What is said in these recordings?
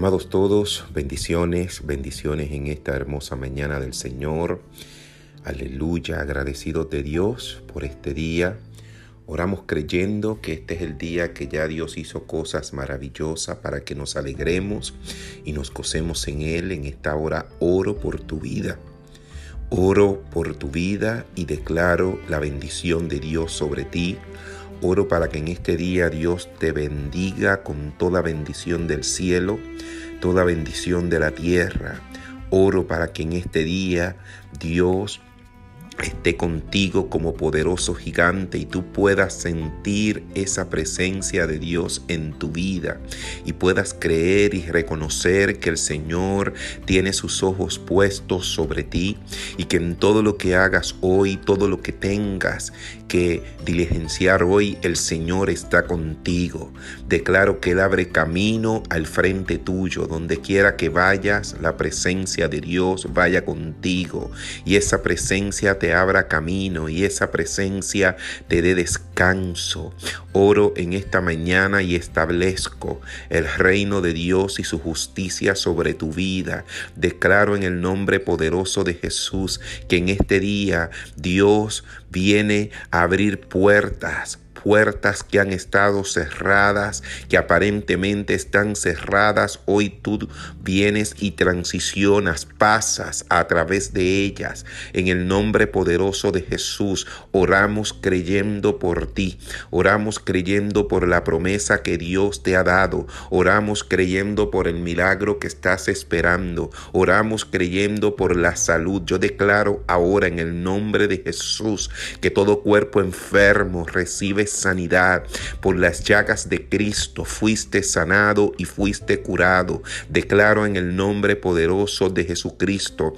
Amados todos, bendiciones, bendiciones en esta hermosa mañana del Señor. Aleluya, agradecidos de Dios por este día. Oramos creyendo que este es el día que ya Dios hizo cosas maravillosas para que nos alegremos y nos gocemos en Él. En esta hora oro por tu vida. Oro por tu vida y declaro la bendición de Dios sobre ti. Oro para que en este día Dios te bendiga con toda bendición del cielo, toda bendición de la tierra. Oro para que en este día Dios esté contigo como poderoso gigante y tú puedas sentir esa presencia de Dios en tu vida y puedas creer y reconocer que el Señor tiene sus ojos puestos sobre ti y que en todo lo que hagas hoy, todo lo que tengas que diligenciar hoy, el Señor está contigo. Declaro que Él abre camino al frente tuyo, donde quiera que vayas, la presencia de Dios vaya contigo y esa presencia te abra camino y esa presencia te dé descanso. Oro en esta mañana y establezco el reino de Dios y su justicia sobre tu vida. Declaro en el nombre poderoso de Jesús que en este día Dios viene a abrir puertas puertas que han estado cerradas, que aparentemente están cerradas, hoy tú vienes y transicionas, pasas a través de ellas. En el nombre poderoso de Jesús, oramos creyendo por ti, oramos creyendo por la promesa que Dios te ha dado, oramos creyendo por el milagro que estás esperando, oramos creyendo por la salud. Yo declaro ahora en el nombre de Jesús que todo cuerpo enfermo recibe sanidad. Por las llagas de Cristo fuiste sanado y fuiste curado. Declaro en el nombre poderoso de Jesucristo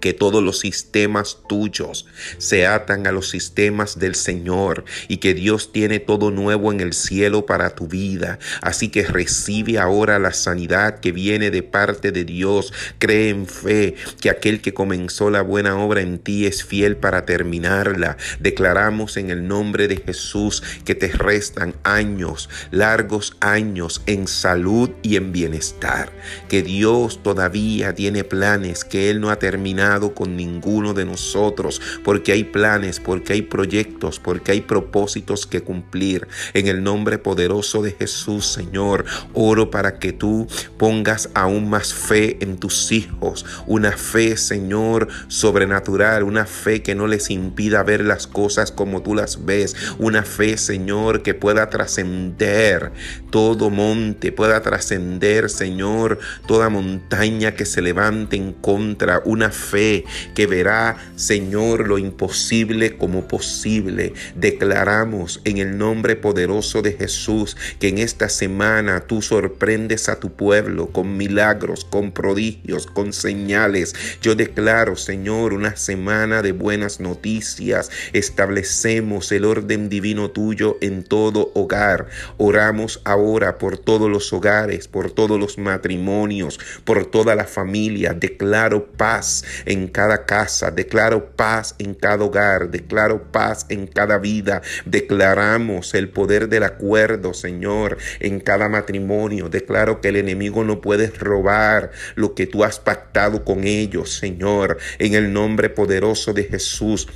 que todos los sistemas tuyos se atan a los sistemas del Señor y que Dios tiene todo nuevo en el cielo para tu vida. Así que recibe ahora la sanidad que viene de parte de Dios. Cree en fe que aquel que comenzó la buena obra en ti es fiel para terminarla. Declaramos en el nombre de Jesús que te restan años, largos años en salud y en bienestar. Que Dios todavía tiene planes que Él no ha terminado con ninguno de nosotros, porque hay planes, porque hay proyectos, porque hay propósitos que cumplir. En el nombre poderoso de Jesús, Señor, oro para que tú pongas aún más fe en tus hijos, una fe, Señor, sobrenatural, una fe que no les impida ver las cosas como tú las ves, una fe, Señor, que pueda trascender todo monte, pueda trascender, Señor, toda montaña que se levante en contra, una fe que verá, Señor, lo imposible como posible. Declaramos en el nombre poderoso de Jesús que en esta semana tú sorprendes a tu pueblo con milagros, con prodigios, con señales. Yo declaro, Señor, una semana de buenas noticias. Establecemos el orden divino tuyo en todo hogar. Oramos ahora por todos los hogares, por todos los matrimonios, por toda la familia. Declaro paz en cada casa, declaro paz en cada hogar, declaro paz en cada vida, declaramos el poder del acuerdo, Señor, en cada matrimonio, declaro que el enemigo no puede robar lo que tú has pactado con ellos, Señor, en el nombre poderoso de Jesús.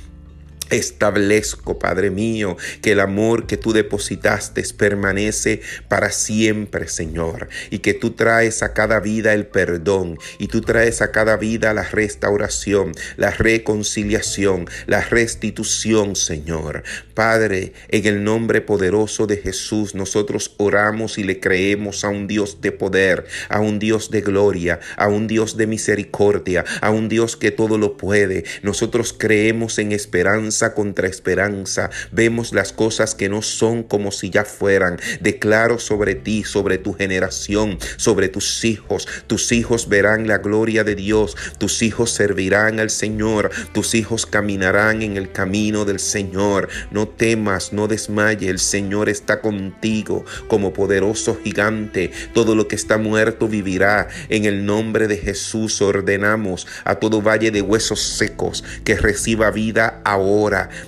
Establezco, Padre mío, que el amor que tú depositaste permanece para siempre, Señor, y que tú traes a cada vida el perdón, y tú traes a cada vida la restauración, la reconciliación, la restitución, Señor. Padre, en el nombre poderoso de Jesús, nosotros oramos y le creemos a un Dios de poder, a un Dios de gloria, a un Dios de misericordia, a un Dios que todo lo puede. Nosotros creemos en esperanza contra esperanza. Vemos las cosas que no son como si ya fueran. Declaro sobre ti, sobre tu generación, sobre tus hijos. Tus hijos verán la gloria de Dios. Tus hijos servirán al Señor. Tus hijos caminarán en el camino del Señor. No temas, no desmaye. El Señor está contigo como poderoso gigante. Todo lo que está muerto vivirá. En el nombre de Jesús ordenamos a todo valle de huesos secos que reciba vida ahora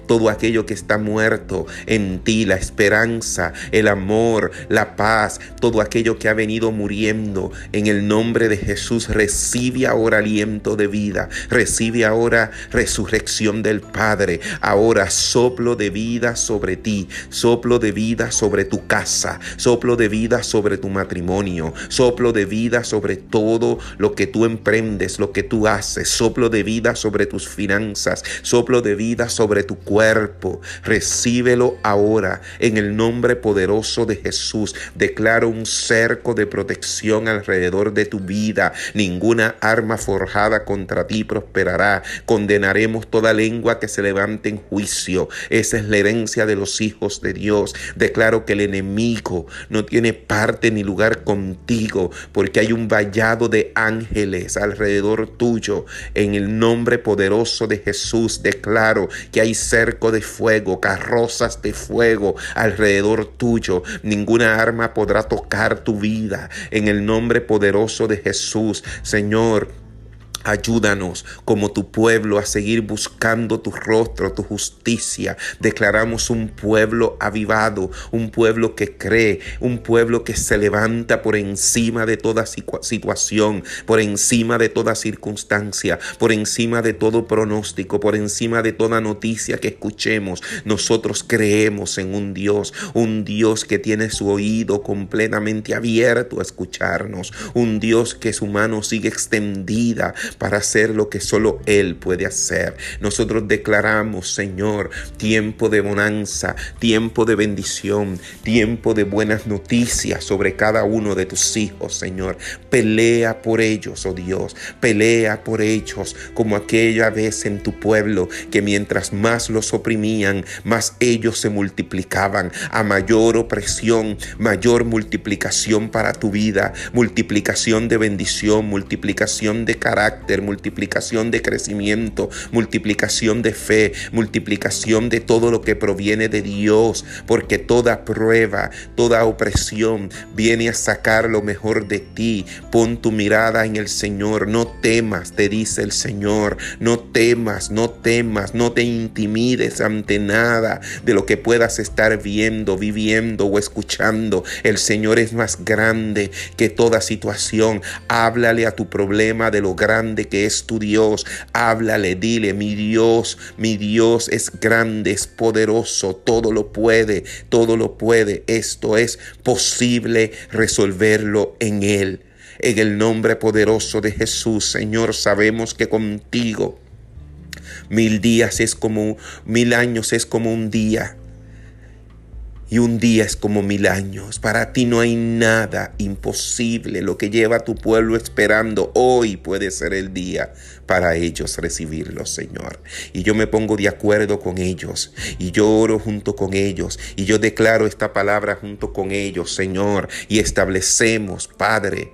todo aquello que está muerto en ti, la esperanza, el amor, la paz, todo aquello que ha venido muriendo. En el nombre de Jesús recibe ahora aliento de vida, recibe ahora resurrección del Padre, ahora soplo de vida sobre ti, soplo de vida sobre tu casa, soplo de vida sobre tu matrimonio, soplo de vida sobre todo lo que tú emprendes, lo que tú haces, soplo de vida sobre tus finanzas, soplo de vida sobre tu cuerpo. Recíbelo ahora en el nombre poderoso de Jesús. Declaro un cerco de protección alrededor de tu vida. Ninguna arma forjada contra ti prosperará. Condenaremos toda lengua que se levante en juicio. Esa es la herencia de los hijos de Dios. Declaro que el enemigo no tiene parte ni lugar contigo, porque hay un vallado de ángeles alrededor tuyo. En el nombre poderoso de Jesús declaro que hay cerco de fuego, carrozas de fuego alrededor tuyo. Ninguna arma podrá tocar tu vida. En el nombre poderoso de Jesús, Señor. Ayúdanos como tu pueblo a seguir buscando tu rostro, tu justicia. Declaramos un pueblo avivado, un pueblo que cree, un pueblo que se levanta por encima de toda situación, por encima de toda circunstancia, por encima de todo pronóstico, por encima de toda noticia que escuchemos. Nosotros creemos en un Dios, un Dios que tiene su oído completamente abierto a escucharnos, un Dios que su mano sigue extendida para hacer lo que solo Él puede hacer. Nosotros declaramos, Señor, tiempo de bonanza, tiempo de bendición, tiempo de buenas noticias sobre cada uno de tus hijos, Señor. Pelea por ellos, oh Dios, pelea por ellos como aquella vez en tu pueblo que mientras más los oprimían, más ellos se multiplicaban. A mayor opresión, mayor multiplicación para tu vida, multiplicación de bendición, multiplicación de carácter multiplicación de crecimiento, multiplicación de fe, multiplicación de todo lo que proviene de Dios, porque toda prueba, toda opresión viene a sacar lo mejor de ti. Pon tu mirada en el Señor, no temas, te dice el Señor, no temas, no temas, no te intimides ante nada de lo que puedas estar viendo, viviendo o escuchando. El Señor es más grande que toda situación. Háblale a tu problema de lo grande que es tu Dios. Háblale, dile, mi Dios, mi Dios es grande, es poderoso, todo lo puede, todo lo puede. Esto es posible resolverlo en Él. En el nombre poderoso de Jesús, Señor, sabemos que contigo mil días es como mil años es como un día y un día es como mil años. Para ti no hay nada imposible. Lo que lleva a tu pueblo esperando hoy puede ser el día para ellos recibirlo, Señor. Y yo me pongo de acuerdo con ellos y yo oro junto con ellos y yo declaro esta palabra junto con ellos, Señor. Y establecemos, Padre,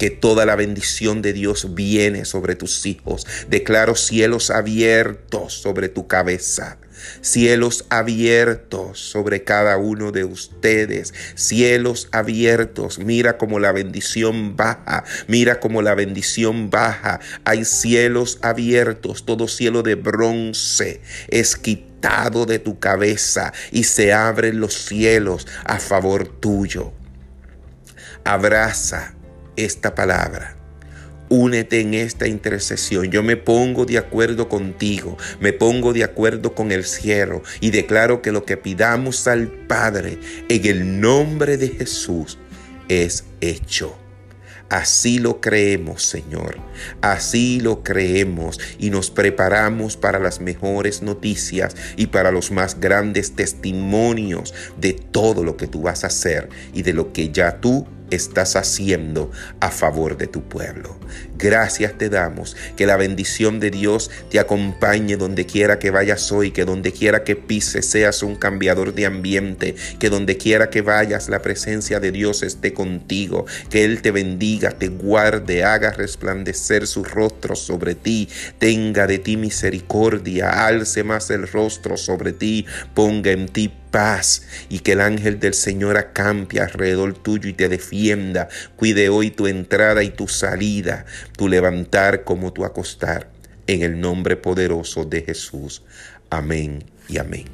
que toda la bendición de Dios viene sobre tus hijos. Declaro cielos abiertos sobre tu cabeza cielos abiertos sobre cada uno de ustedes, cielos abiertos. Mira como la bendición baja, mira como la bendición baja. Hay cielos abiertos, todo cielo de bronce es quitado de tu cabeza y se abren los cielos a favor tuyo. Abraza esta palabra únete en esta intercesión. Yo me pongo de acuerdo contigo, me pongo de acuerdo con el cielo y declaro que lo que pidamos al Padre en el nombre de Jesús es hecho. Así lo creemos, Señor. Así lo creemos y nos preparamos para las mejores noticias y para los más grandes testimonios de todo lo que tú vas a hacer y de lo que ya tú estás haciendo a favor de tu pueblo. Gracias te damos, que la bendición de Dios te acompañe donde quiera que vayas hoy, que donde quiera que pises seas un cambiador de ambiente, que donde quiera que vayas la presencia de Dios esté contigo, que Él te bendiga, te guarde, haga resplandecer su rostro sobre ti, tenga de ti misericordia, alce más el rostro sobre ti, ponga en ti paz y que el ángel del Señor acampe alrededor tuyo y te defienda. Cuide hoy tu entrada y tu salida, tu levantar como tu acostar, en el nombre poderoso de Jesús. Amén y amén.